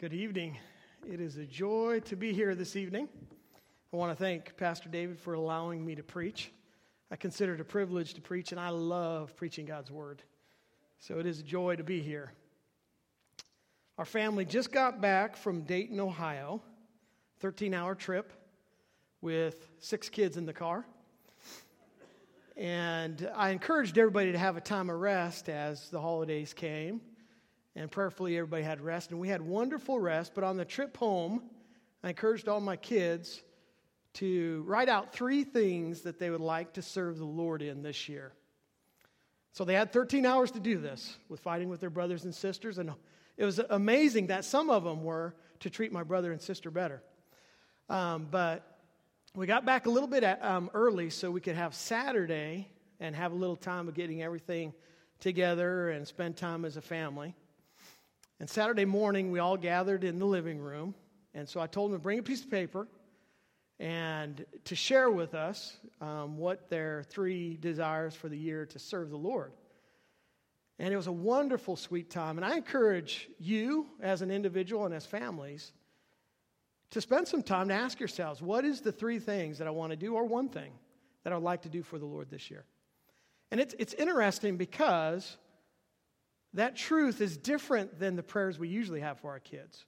Good evening. It is a joy to be here this evening. I want to thank Pastor David for allowing me to preach. I consider it a privilege to preach, and I love preaching God's word. So it is a joy to be here. Our family just got back from Dayton, Ohio, 13 hour trip with six kids in the car. And I encouraged everybody to have a time of rest as the holidays came and prayerfully everybody had rest. And we had wonderful rest. But on the trip home, I encouraged all my kids to write out three things that they would like to serve the Lord in this year. So they had 13 hours to do this with fighting with their brothers and sisters. And it was amazing that some of them were to treat my brother and sister better. Um, but we got back a little bit at, um, early so we could have Saturday and have a little time of getting everything together and spend time as a family. And Saturday morning, we all gathered in the living room. And so I told them to bring a piece of paper and to share with us um, what their three desires for the year to serve the Lord. And it was a wonderful, sweet time. And I encourage you, as an individual and as families, to spend some time to ask yourselves what is the three things that I want to do, or one thing that I'd like to do for the Lord this year? And it's, it's interesting because that truth is different than the prayers we usually have for our kids.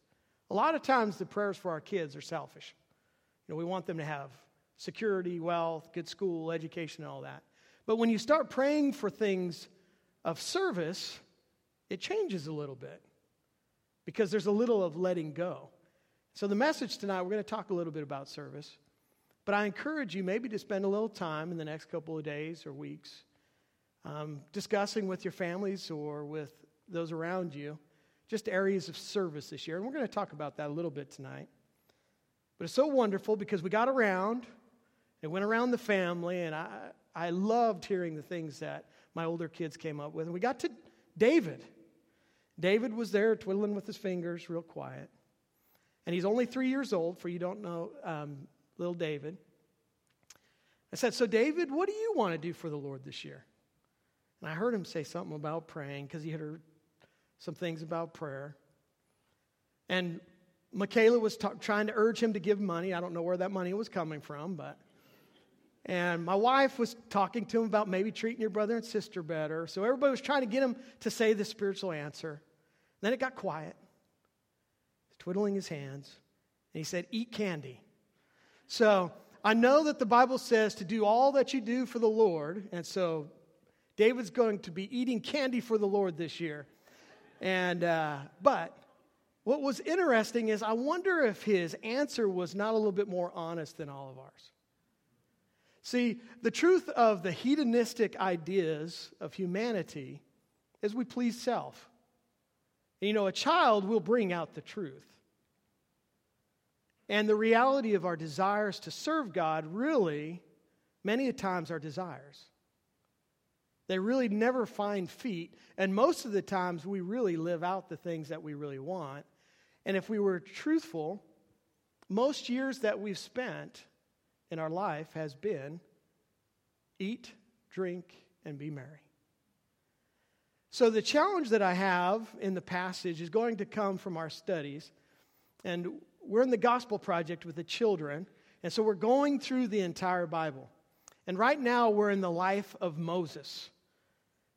A lot of times, the prayers for our kids are selfish. You know, we want them to have security, wealth, good school, education, and all that. But when you start praying for things of service, it changes a little bit because there's a little of letting go. So, the message tonight, we're going to talk a little bit about service. But I encourage you maybe to spend a little time in the next couple of days or weeks um, discussing with your families or with those around you just areas of service this year. And we're going to talk about that a little bit tonight. But it's so wonderful because we got around and went around the family, and I, I loved hearing the things that my older kids came up with. And we got to David. David was there twiddling with his fingers, real quiet. And he's only three years old, for you don't know um, little David. I said, So, David, what do you want to do for the Lord this year? And I heard him say something about praying because he had heard some things about prayer. And Michaela was ta- trying to urge him to give money. I don't know where that money was coming from, but. And my wife was talking to him about maybe treating your brother and sister better. So everybody was trying to get him to say the spiritual answer. Then it got quiet. He's twiddling his hands. And he said, Eat candy. So I know that the Bible says to do all that you do for the Lord. And so David's going to be eating candy for the Lord this year. And, uh, but what was interesting is I wonder if his answer was not a little bit more honest than all of ours. See, the truth of the hedonistic ideas of humanity is we please self. And, you know, a child will bring out the truth. And the reality of our desires to serve God really, many a times, are desires. They really never find feet. And most of the times, we really live out the things that we really want. And if we were truthful, most years that we've spent in our life has been eat, drink, and be merry. So, the challenge that I have in the passage is going to come from our studies. And we're in the Gospel Project with the children. And so, we're going through the entire Bible. And right now, we're in the life of Moses.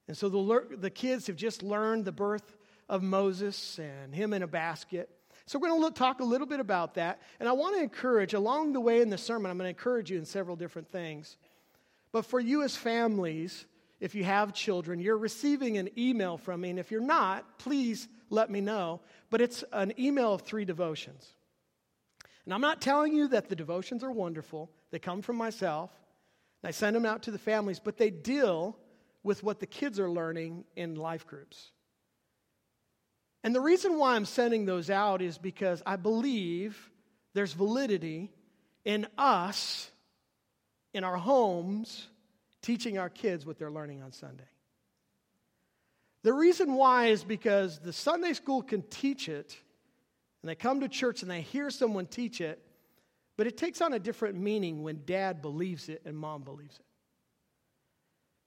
And so the, the kids have just learned the birth of Moses and him in a basket. So we're going to look, talk a little bit about that. And I want to encourage, along the way in the sermon, I'm going to encourage you in several different things. But for you as families, if you have children, you're receiving an email from me. And if you're not, please let me know. But it's an email of three devotions. And I'm not telling you that the devotions are wonderful, they come from myself. I send them out to the families, but they deal with what the kids are learning in life groups. And the reason why I'm sending those out is because I believe there's validity in us, in our homes, teaching our kids what they're learning on Sunday. The reason why is because the Sunday school can teach it, and they come to church and they hear someone teach it, but it takes on a different meaning when dad believes it and mom believes it.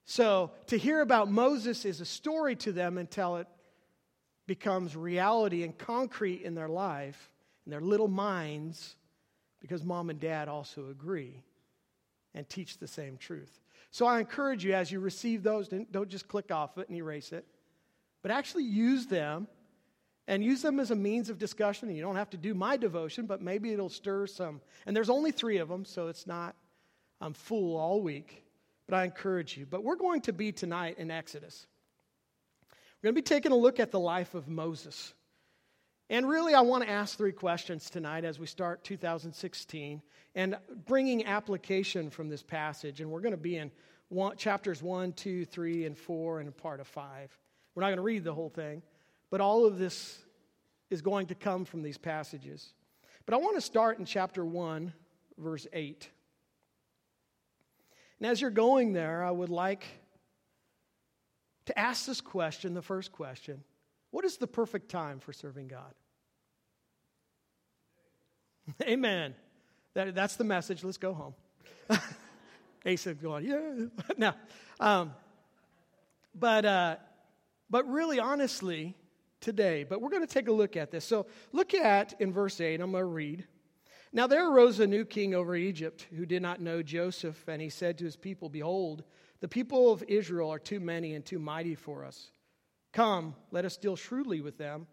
So to hear about Moses is a story to them until it becomes reality and concrete in their life, in their little minds, because mom and dad also agree and teach the same truth. So I encourage you as you receive those, don't just click off it and erase it, but actually use them and use them as a means of discussion. You don't have to do my devotion, but maybe it'll stir some. And there's only three of them, so it's not I'm full all week, but I encourage you. But we're going to be tonight in Exodus. We're going to be taking a look at the life of Moses. And really, I want to ask three questions tonight as we start 2016 and bringing application from this passage. And we're going to be in one, chapters 1, 2, 3, and 4, and part of 5. We're not going to read the whole thing, but all of this is going to come from these passages. But I want to start in chapter 1, verse 8. And as you're going there, I would like to ask this question the first question What is the perfect time for serving God? Amen. That, that's the message. Let's go home. Asa going, yeah. no. Um, but, uh, but really, honestly, today, but we're going to take a look at this. So look at in verse 8, I'm going to read. Now there arose a new king over Egypt who did not know Joseph, and he said to his people, Behold, the people of Israel are too many and too mighty for us. Come, let us deal shrewdly with them,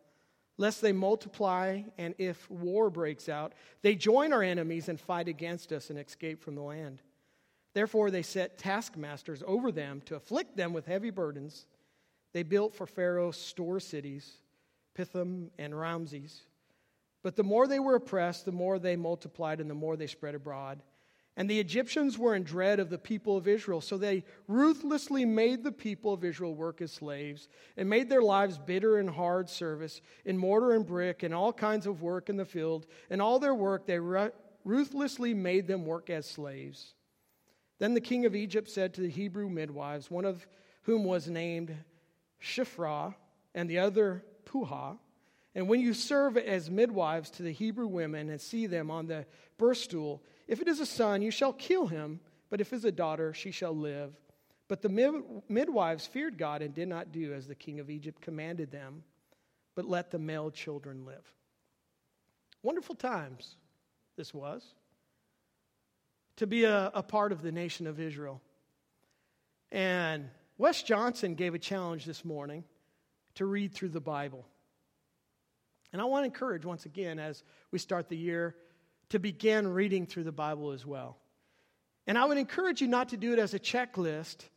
lest they multiply, and if war breaks out, they join our enemies and fight against us and escape from the land. Therefore, they set taskmasters over them to afflict them with heavy burdens. They built for Pharaoh store cities, Pithom and Ramses. But the more they were oppressed, the more they multiplied and the more they spread abroad. And the Egyptians were in dread of the people of Israel, so they ruthlessly made the people of Israel work as slaves and made their lives bitter and hard service in mortar and brick and all kinds of work in the field. And all their work they ruthlessly made them work as slaves. Then the king of Egypt said to the Hebrew midwives, one of whom was named Shiphrah and the other Puah, and when you serve as midwives to the Hebrew women and see them on the birth stool, if it is a son, you shall kill him, but if it is a daughter, she shall live. But the mid- midwives feared God and did not do as the king of Egypt commanded them, but let the male children live. Wonderful times this was to be a, a part of the nation of Israel. And Wes Johnson gave a challenge this morning to read through the Bible. And I want to encourage, once again, as we start the year, to begin reading through the Bible as well. And I would encourage you not to do it as a checklist,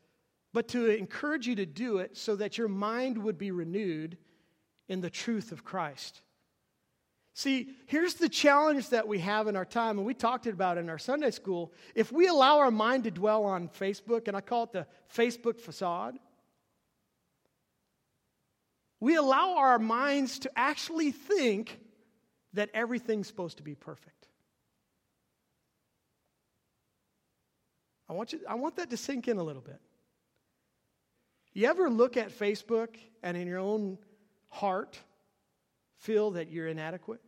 but to encourage you to do it so that your mind would be renewed in the truth of Christ. See, here's the challenge that we have in our time, and we talked about it in our Sunday school. If we allow our mind to dwell on Facebook, and I call it the Facebook facade, we allow our minds to actually think that everything's supposed to be perfect. I want, you, I want that to sink in a little bit. You ever look at Facebook and in your own heart feel that you're inadequate?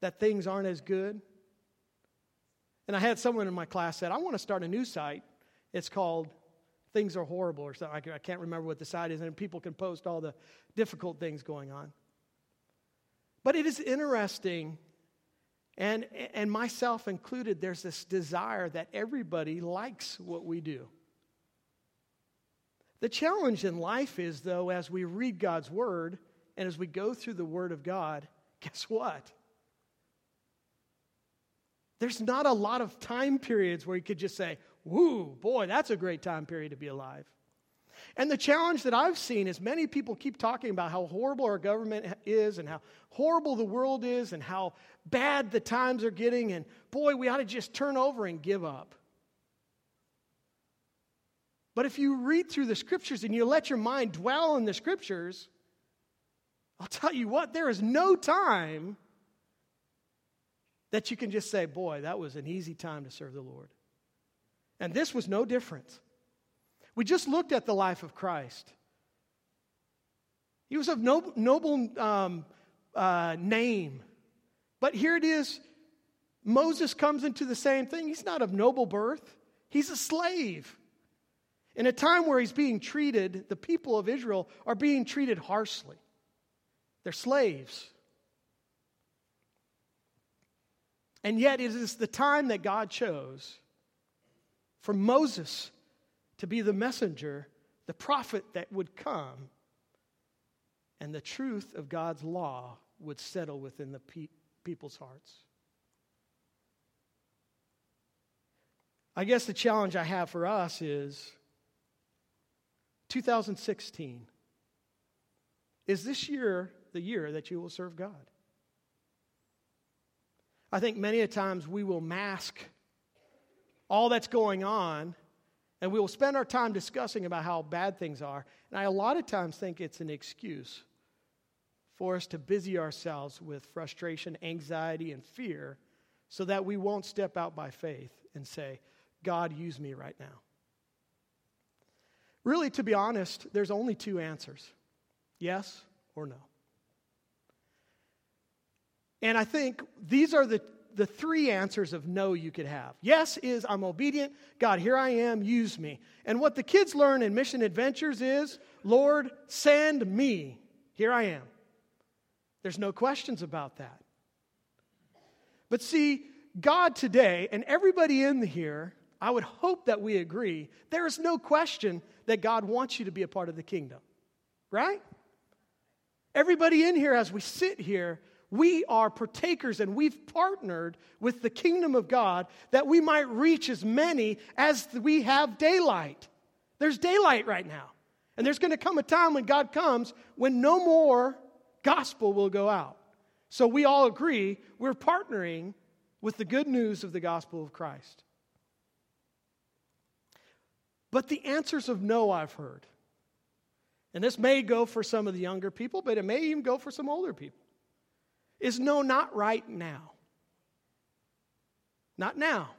That things aren't as good? And I had someone in my class said, I want to start a new site. It's called things are horrible or something. I can't remember what the site is, and people can post all the difficult things going on. But it is interesting, and, and myself included, there's this desire that everybody likes what we do. The challenge in life is, though, as we read God's Word and as we go through the Word of God, guess what? There's not a lot of time periods where you could just say, Woo, boy, that's a great time period to be alive. And the challenge that I've seen is many people keep talking about how horrible our government is and how horrible the world is and how bad the times are getting. And boy, we ought to just turn over and give up. But if you read through the scriptures and you let your mind dwell in the scriptures, I'll tell you what, there is no time that you can just say, boy, that was an easy time to serve the Lord. And this was no different. We just looked at the life of Christ. He was of noble, noble um, uh, name. But here it is Moses comes into the same thing. He's not of noble birth, he's a slave. in a time where he's being treated, the people of Israel are being treated harshly. They're slaves. And yet, it is the time that God chose for Moses to be the messenger, the prophet that would come, and the truth of God's law would settle within the pe- people's hearts. I guess the challenge I have for us is 2016. Is this year the year that you will serve God? I think many a times we will mask all that's going on and we will spend our time discussing about how bad things are. And I a lot of times think it's an excuse for us to busy ourselves with frustration, anxiety, and fear so that we won't step out by faith and say, God, use me right now. Really, to be honest, there's only two answers yes or no. And I think these are the, the three answers of no you could have. Yes is I'm obedient. God, here I am, use me. And what the kids learn in Mission Adventures is Lord, send me. Here I am. There's no questions about that. But see, God today, and everybody in here, I would hope that we agree, there is no question that God wants you to be a part of the kingdom. Right? Everybody in here, as we sit here, we are partakers and we've partnered with the kingdom of God that we might reach as many as we have daylight. There's daylight right now. And there's going to come a time when God comes when no more gospel will go out. So we all agree we're partnering with the good news of the gospel of Christ. But the answers of no I've heard. And this may go for some of the younger people, but it may even go for some older people. Is no, not right now. Not now.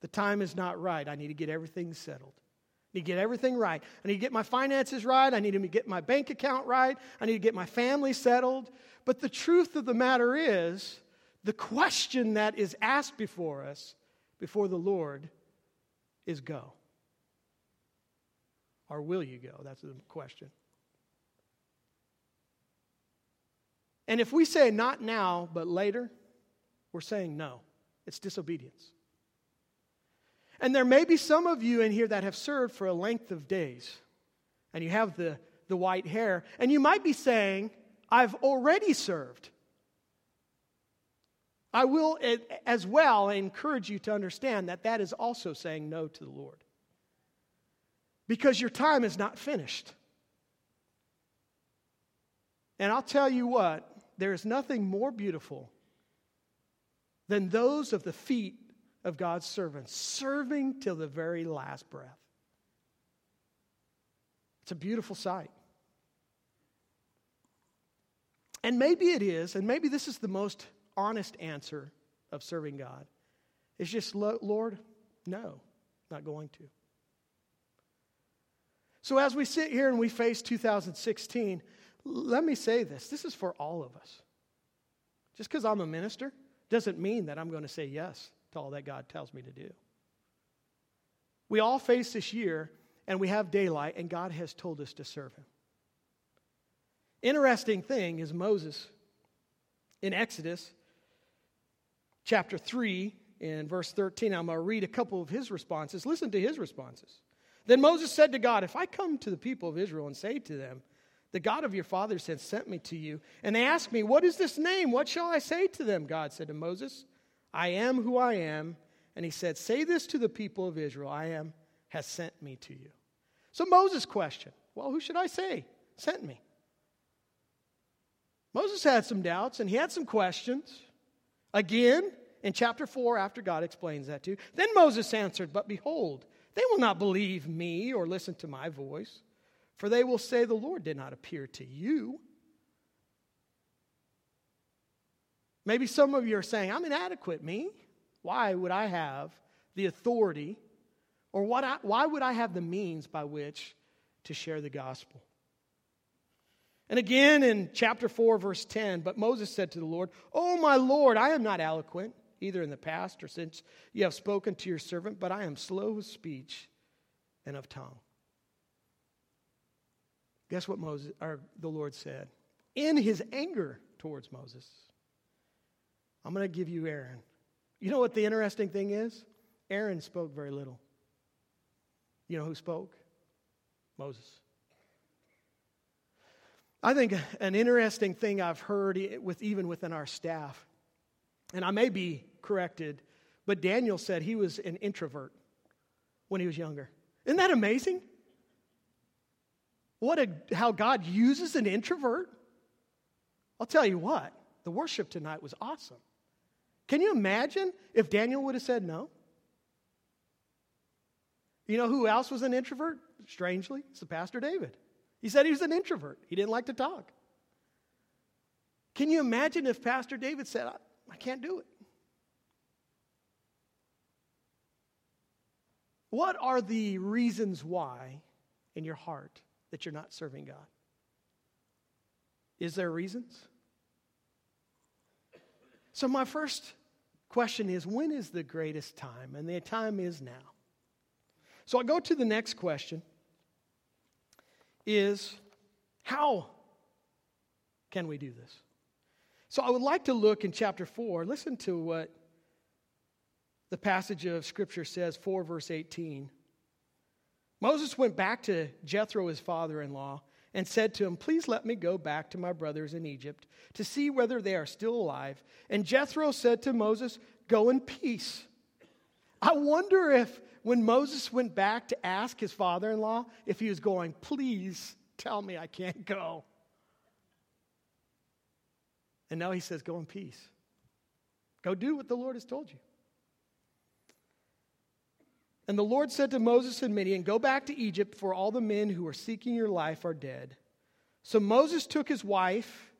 The time is not right. I need to get everything settled. I need to get everything right. I need to get my finances right. I need to get my bank account right. I need to get my family settled. But the truth of the matter is, the question that is asked before us, before the Lord, is go. Or will you go? That's the question. And if we say not now, but later, we're saying no. It's disobedience. And there may be some of you in here that have served for a length of days, and you have the, the white hair, and you might be saying, I've already served. I will as well encourage you to understand that that is also saying no to the Lord because your time is not finished. And I'll tell you what, there is nothing more beautiful than those of the feet of God's servants, serving till the very last breath. It's a beautiful sight. And maybe it is, and maybe this is the most honest answer of serving God. It's just, Lord, no, not going to. So, as we sit here and we face 2016, let me say this this is for all of us. Just because I'm a minister doesn't mean that I'm going to say yes to all that God tells me to do. We all face this year and we have daylight, and God has told us to serve Him. Interesting thing is Moses in Exodus chapter 3 in verse 13. I'm going to read a couple of his responses. Listen to his responses. Then Moses said to God, If I come to the people of Israel and say to them, The God of your fathers has sent me to you, and they ask me, What is this name? What shall I say to them? God said to Moses, I am who I am. And he said, Say this to the people of Israel I am has sent me to you. So Moses questioned, Well, who should I say sent me? Moses had some doubts and he had some questions. Again, in chapter 4, after God explains that to you, then Moses answered, But behold, they will not believe me or listen to my voice, for they will say, The Lord did not appear to you. Maybe some of you are saying, I'm inadequate, me. Why would I have the authority, or what I, why would I have the means by which to share the gospel? And again in chapter 4, verse 10, but Moses said to the Lord, Oh, my Lord, I am not eloquent either in the past or since you have spoken to your servant, but I am slow of speech and of tongue. Guess what Moses or the Lord said? In his anger towards Moses, I'm going to give you Aaron. You know what the interesting thing is? Aaron spoke very little. You know who spoke? Moses. I think an interesting thing I've heard with even within our staff, and I may be corrected, but Daniel said he was an introvert when he was younger. Isn't that amazing? What a, how God uses an introvert. I'll tell you what, the worship tonight was awesome. Can you imagine if Daniel would have said no? You know who else was an introvert? Strangely, it's the Pastor David. He said he was an introvert, he didn't like to talk. Can you imagine if Pastor David said, I, I can't do it? What are the reasons why in your heart that you're not serving God? Is there reasons? So, my first question is when is the greatest time? And the time is now. So, I go to the next question is how can we do this? So, I would like to look in chapter 4. Listen to what the passage of Scripture says, 4 verse 18. Moses went back to Jethro, his father in law, and said to him, Please let me go back to my brothers in Egypt to see whether they are still alive. And Jethro said to Moses, Go in peace. I wonder if when Moses went back to ask his father in law if he was going, Please tell me I can't go. And now he says, Go in peace. Go do what the Lord has told you. And the Lord said to Moses and Midian, Go back to Egypt, for all the men who are seeking your life are dead. So Moses took his wife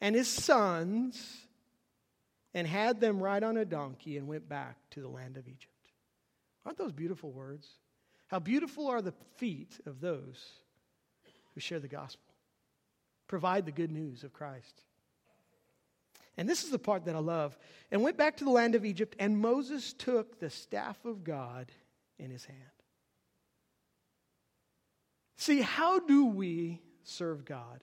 and his sons and had them ride on a donkey and went back to the land of Egypt. Aren't those beautiful words? How beautiful are the feet of those who share the gospel, provide the good news of Christ. And this is the part that I love. And went back to the land of Egypt, and Moses took the staff of God in his hand. See, how do we serve God?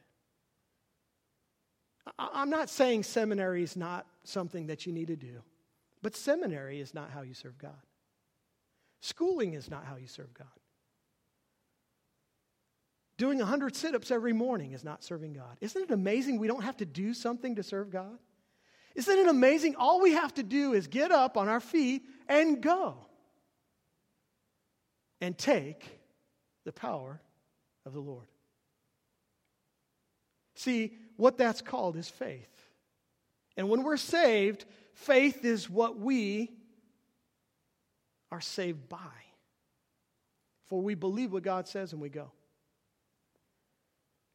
I'm not saying seminary is not something that you need to do, but seminary is not how you serve God. Schooling is not how you serve God. Doing 100 sit ups every morning is not serving God. Isn't it amazing we don't have to do something to serve God? Isn't it amazing? All we have to do is get up on our feet and go and take the power of the Lord. See, what that's called is faith. And when we're saved, faith is what we are saved by. For we believe what God says and we go.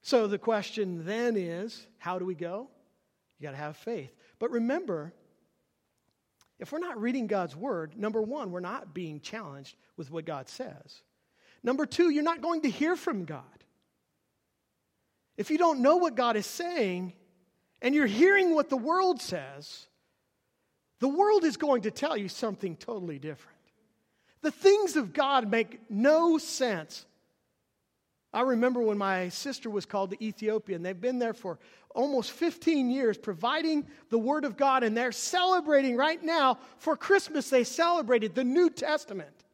So the question then is how do we go? You got to have faith. But remember, if we're not reading God's word, number one, we're not being challenged with what God says. Number two, you're not going to hear from God. If you don't know what God is saying and you're hearing what the world says, the world is going to tell you something totally different. The things of God make no sense. I remember when my sister was called to Ethiopia, and they've been there for almost 15 years providing the Word of God, and they're celebrating right now. For Christmas, they celebrated the New Testament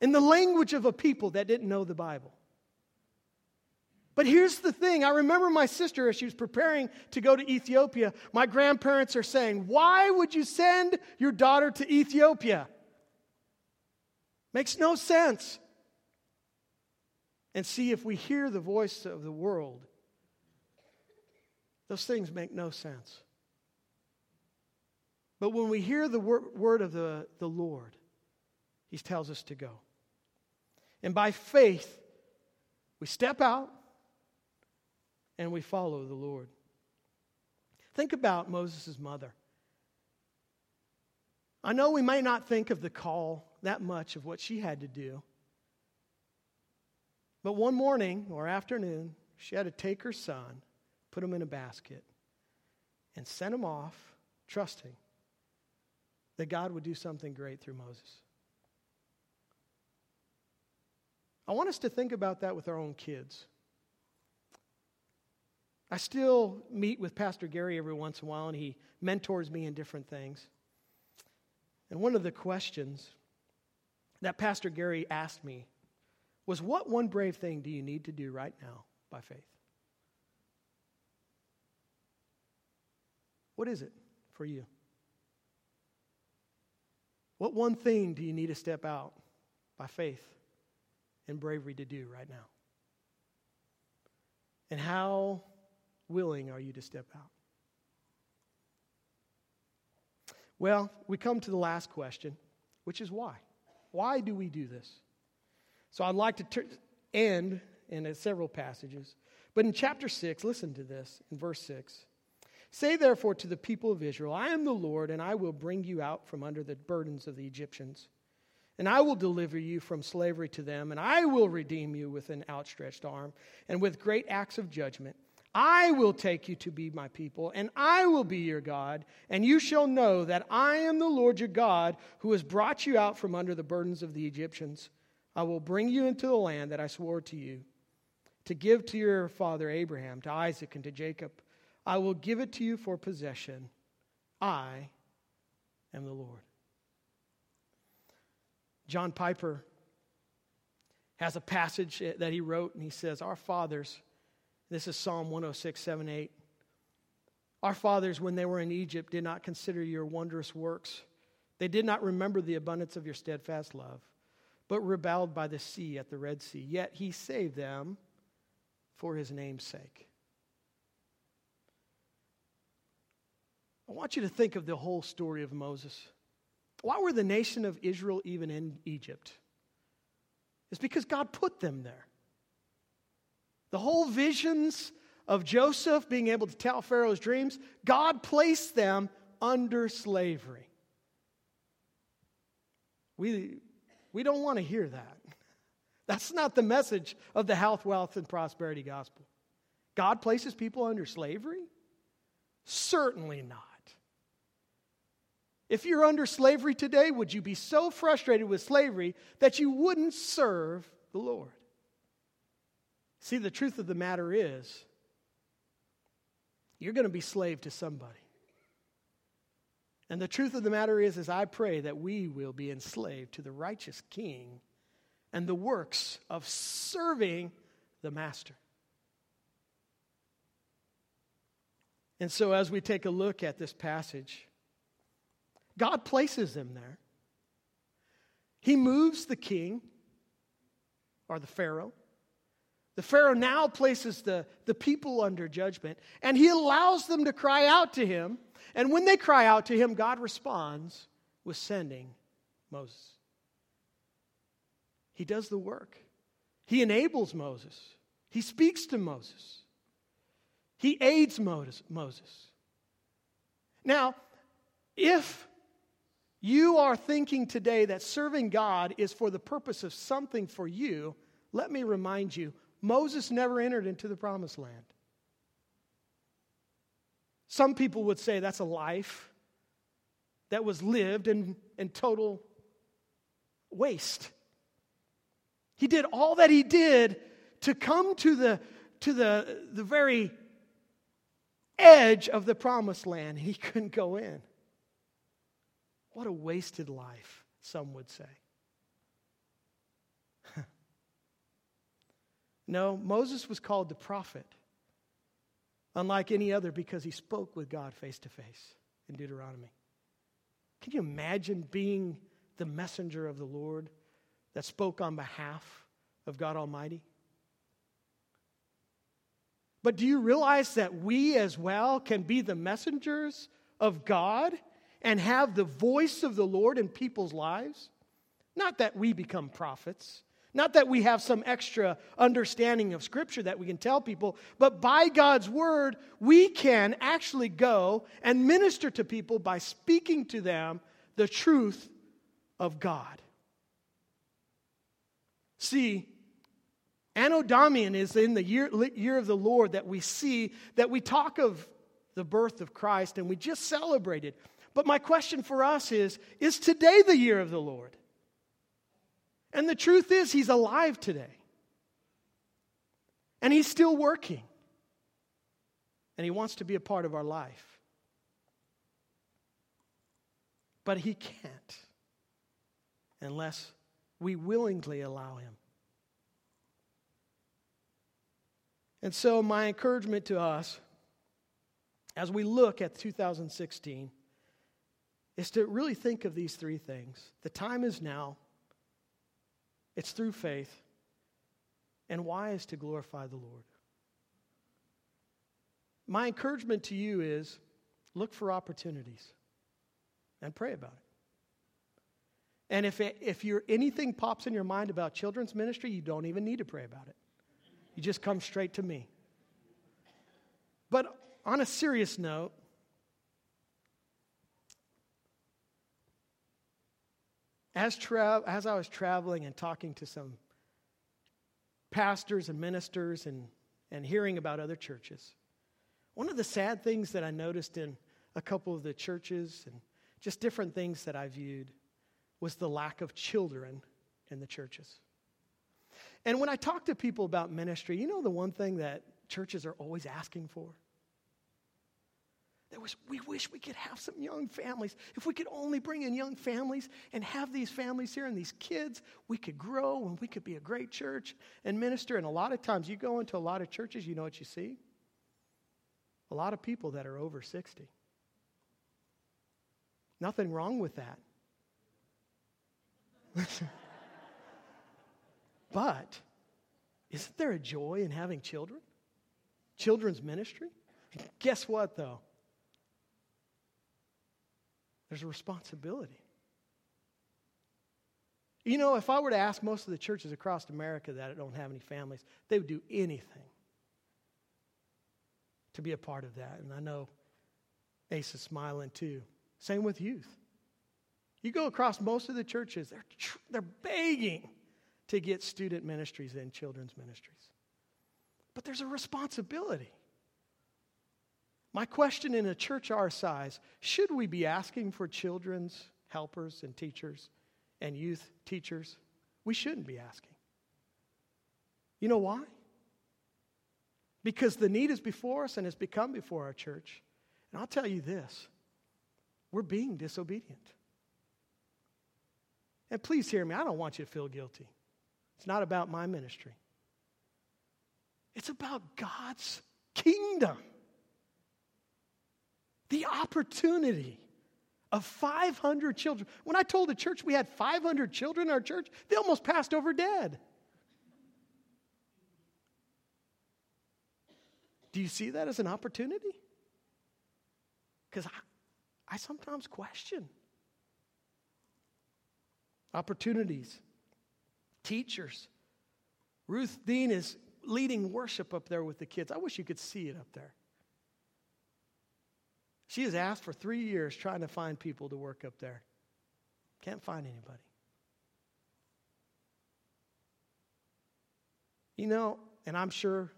in the language of a people that didn't know the Bible. But here's the thing I remember my sister, as she was preparing to go to Ethiopia, my grandparents are saying, Why would you send your daughter to Ethiopia? Makes no sense. And see, if we hear the voice of the world, those things make no sense. But when we hear the word of the, the Lord, He tells us to go. And by faith, we step out and we follow the Lord. Think about Moses' mother. I know we may not think of the call that much of what she had to do. But one morning or afternoon, she had to take her son put him in a basket, and send him off, trusting that God would do something great through Moses. I want us to think about that with our own kids. I still meet with Pastor Gary every once in a while, and he mentors me in different things. And one of the questions that Pastor Gary asked me was What one brave thing do you need to do right now by faith? What is it for you? What one thing do you need to step out by faith and bravery to do right now? And how willing are you to step out? Well, we come to the last question, which is why? Why do we do this? So I'd like to ter- end in several passages. But in chapter 6, listen to this in verse 6. Say therefore to the people of Israel, I am the Lord, and I will bring you out from under the burdens of the Egyptians. And I will deliver you from slavery to them, and I will redeem you with an outstretched arm and with great acts of judgment. I will take you to be my people, and I will be your God, and you shall know that I am the Lord your God who has brought you out from under the burdens of the Egyptians. I will bring you into the land that I swore to you to give to your father Abraham, to Isaac, and to Jacob. I will give it to you for possession. I am the Lord. John Piper has a passage that he wrote, and he says, Our fathers this is Psalm 106, 7, 8. Our fathers, when they were in Egypt, did not consider your wondrous works. They did not remember the abundance of your steadfast love, but rebelled by the sea at the Red Sea. Yet he saved them for his name's sake. I want you to think of the whole story of Moses. Why were the nation of Israel even in Egypt? It's because God put them there. The whole visions of Joseph being able to tell Pharaoh's dreams, God placed them under slavery. We, we don't want to hear that. That's not the message of the health, wealth, and prosperity gospel. God places people under slavery? Certainly not. If you're under slavery today, would you be so frustrated with slavery that you wouldn't serve the Lord? See, the truth of the matter is, you're going to be slave to somebody. And the truth of the matter is, is I pray that we will be enslaved to the righteous king and the works of serving the master. And so, as we take a look at this passage, God places them there. He moves the king or the Pharaoh. The Pharaoh now places the, the people under judgment, and he allows them to cry out to him. And when they cry out to him, God responds with sending Moses. He does the work, he enables Moses, he speaks to Moses, he aids Moses. Now, if you are thinking today that serving God is for the purpose of something for you, let me remind you Moses never entered into the promised land. Some people would say that's a life that was lived in, in total waste. He did all that he did to come to the, to the, the very edge of the promised land. He couldn't go in. What a wasted life, some would say. No, Moses was called the prophet, unlike any other, because he spoke with God face to face in Deuteronomy. Can you imagine being the messenger of the Lord that spoke on behalf of God Almighty? But do you realize that we as well can be the messengers of God and have the voice of the Lord in people's lives? Not that we become prophets, not that we have some extra understanding of Scripture that we can tell people, but by God's Word, we can actually go and minister to people by speaking to them the truth of God. See, Anno Domini is in the year, year of the Lord that we see, that we talk of the birth of Christ and we just celebrated. But my question for us is Is today the year of the Lord? And the truth is, he's alive today. And He's still working. And He wants to be a part of our life. But He can't unless we willingly allow Him. And so, my encouragement to us as we look at 2016 is to really think of these three things. The time is now, it's through faith, and why is to glorify the Lord. My encouragement to you is look for opportunities and pray about it. And if, it, if you're, anything pops in your mind about children's ministry, you don't even need to pray about it. You just come straight to me. But on a serious note, as, tra- as I was traveling and talking to some pastors and ministers and, and hearing about other churches, one of the sad things that I noticed in a couple of the churches and just different things that I viewed was the lack of children in the churches. And when I talk to people about ministry, you know the one thing that churches are always asking for? There was, we wish we could have some young families. If we could only bring in young families and have these families here and these kids, we could grow and we could be a great church and minister. And a lot of times, you go into a lot of churches, you know what you see? A lot of people that are over 60. Nothing wrong with that. But isn't there a joy in having children? Children's ministry? Guess what, though? There's a responsibility. You know, if I were to ask most of the churches across America that don't have any families, they would do anything to be a part of that. And I know Ace is smiling too. Same with youth. You go across most of the churches, they're, they're begging to get student ministries and children's ministries. But there's a responsibility. My question in a church our size should we be asking for children's helpers and teachers and youth teachers? We shouldn't be asking. You know why? Because the need is before us and has become before our church. And I'll tell you this we're being disobedient. And please hear me, I don't want you to feel guilty. It's not about my ministry, it's about God's kingdom. The opportunity of 500 children. When I told the church we had 500 children in our church, they almost passed over dead. Do you see that as an opportunity? Because I, I sometimes question opportunities teachers. Ruth Dean is leading worship up there with the kids. I wish you could see it up there. She has asked for three years trying to find people to work up there. Can't find anybody. You know, and I'm sure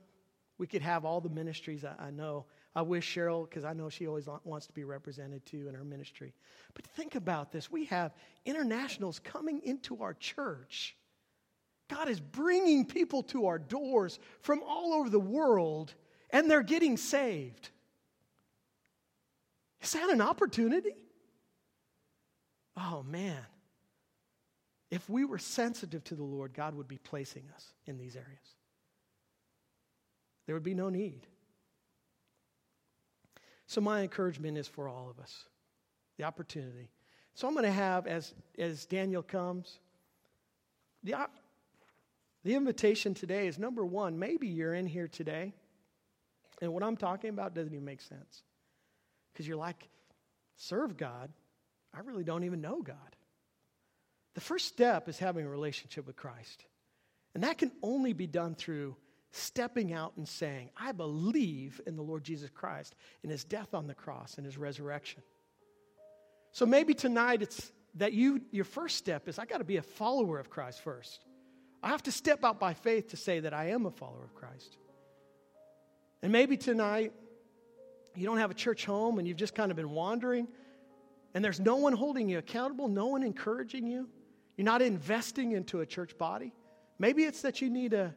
we could have all the ministries I, I know. I wish Cheryl, because I know she always wants to be represented too in her ministry. But think about this we have internationals coming into our church God is bringing people to our doors from all over the world, and they're getting saved. Is that an opportunity? Oh, man. If we were sensitive to the Lord, God would be placing us in these areas. There would be no need. So, my encouragement is for all of us the opportunity. So, I'm going to have, as, as Daniel comes, the, the invitation today is number one, maybe you're in here today, and what I'm talking about doesn't even make sense. Because you're like, serve God. I really don't even know God. The first step is having a relationship with Christ. And that can only be done through stepping out and saying, I believe in the Lord Jesus Christ, in his death on the cross, and his resurrection. So maybe tonight it's that you your first step is I got to be a follower of Christ first. I have to step out by faith to say that I am a follower of Christ. And maybe tonight you don't have a church home and you've just kind of been wandering and there's no one holding you accountable, no one encouraging you. You're not investing into a church body. Maybe it's that you need to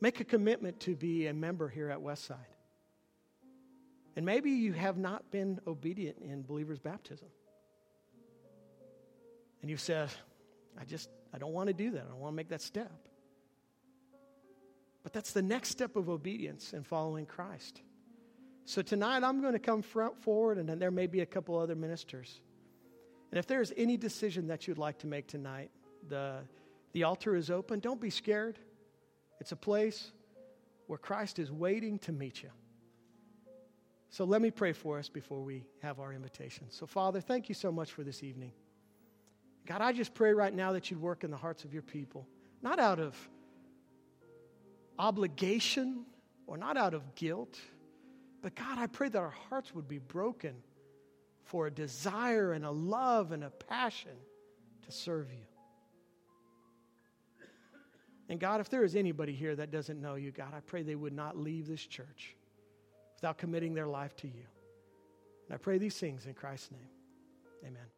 Make a commitment to be a member here at Westside. And maybe you have not been obedient in believer's baptism. And you've said, I just, I don't want to do that. I don't want to make that step. But that's the next step of obedience in following Christ. So tonight I'm going to come front forward, and then there may be a couple other ministers. And if there's any decision that you'd like to make tonight, the, the altar is open. Don't be scared. It's a place where Christ is waiting to meet you. So let me pray for us before we have our invitation. So, Father, thank you so much for this evening. God, I just pray right now that you'd work in the hearts of your people, not out of obligation or not out of guilt, but God, I pray that our hearts would be broken for a desire and a love and a passion to serve you. And God, if there is anybody here that doesn't know you, God, I pray they would not leave this church without committing their life to you. And I pray these things in Christ's name. Amen.